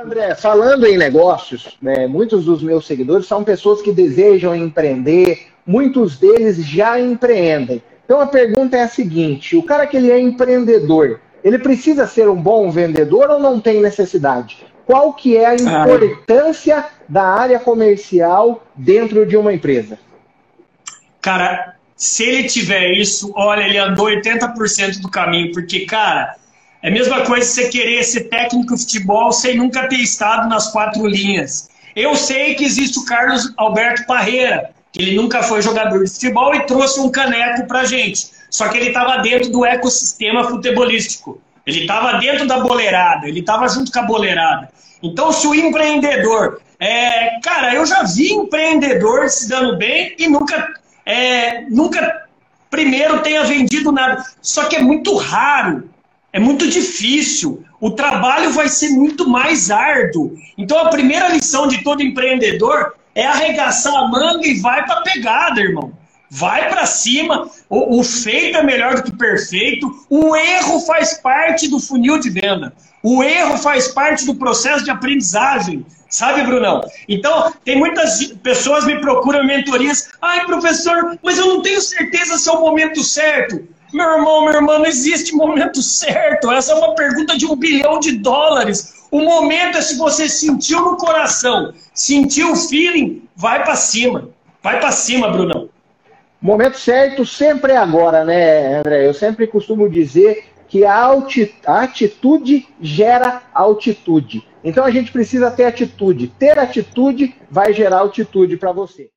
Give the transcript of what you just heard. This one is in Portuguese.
André, falando em negócios, né, muitos dos meus seguidores são pessoas que desejam empreender, muitos deles já empreendem. Então a pergunta é a seguinte: o cara que ele é empreendedor, ele precisa ser um bom vendedor ou não tem necessidade? Qual que é a importância da área comercial dentro de uma empresa? Cara, se ele tiver isso, olha, ele andou 80% do caminho, porque, cara, é a mesma coisa você querer ser técnico de futebol sem nunca ter estado nas quatro linhas. Eu sei que existe o Carlos Alberto Parreira, que ele nunca foi jogador de futebol e trouxe um caneco pra gente. Só que ele estava dentro do ecossistema futebolístico. Ele estava dentro da boleirada, ele estava junto com a boleirada. Então, se o empreendedor. É, cara, eu já vi empreendedor se dando bem e nunca, é, nunca primeiro tenha vendido nada. Só que é muito raro. É muito difícil. O trabalho vai ser muito mais árduo. Então, a primeira lição de todo empreendedor é arregaçar a manga e vai para pegada, irmão. Vai para cima. O, o, feito é melhor do que perfeito. O erro faz parte do funil de venda. O erro faz parte do processo de aprendizagem. Sabe, Brunão? Então, tem muitas pessoas me procuram mentorias. Ai, professor, mas eu não tenho certeza se é o momento certo. Meu irmão, minha irmã, não existe momento certo. Essa é uma pergunta de um bilhão de dólares. O momento é se você sentiu no coração, sentiu o feeling, vai para cima. Vai para cima, Brunão. Momento certo sempre é agora, né, André? Eu sempre costumo dizer que a atitude gera altitude. Então a gente precisa ter atitude. Ter atitude vai gerar altitude para você.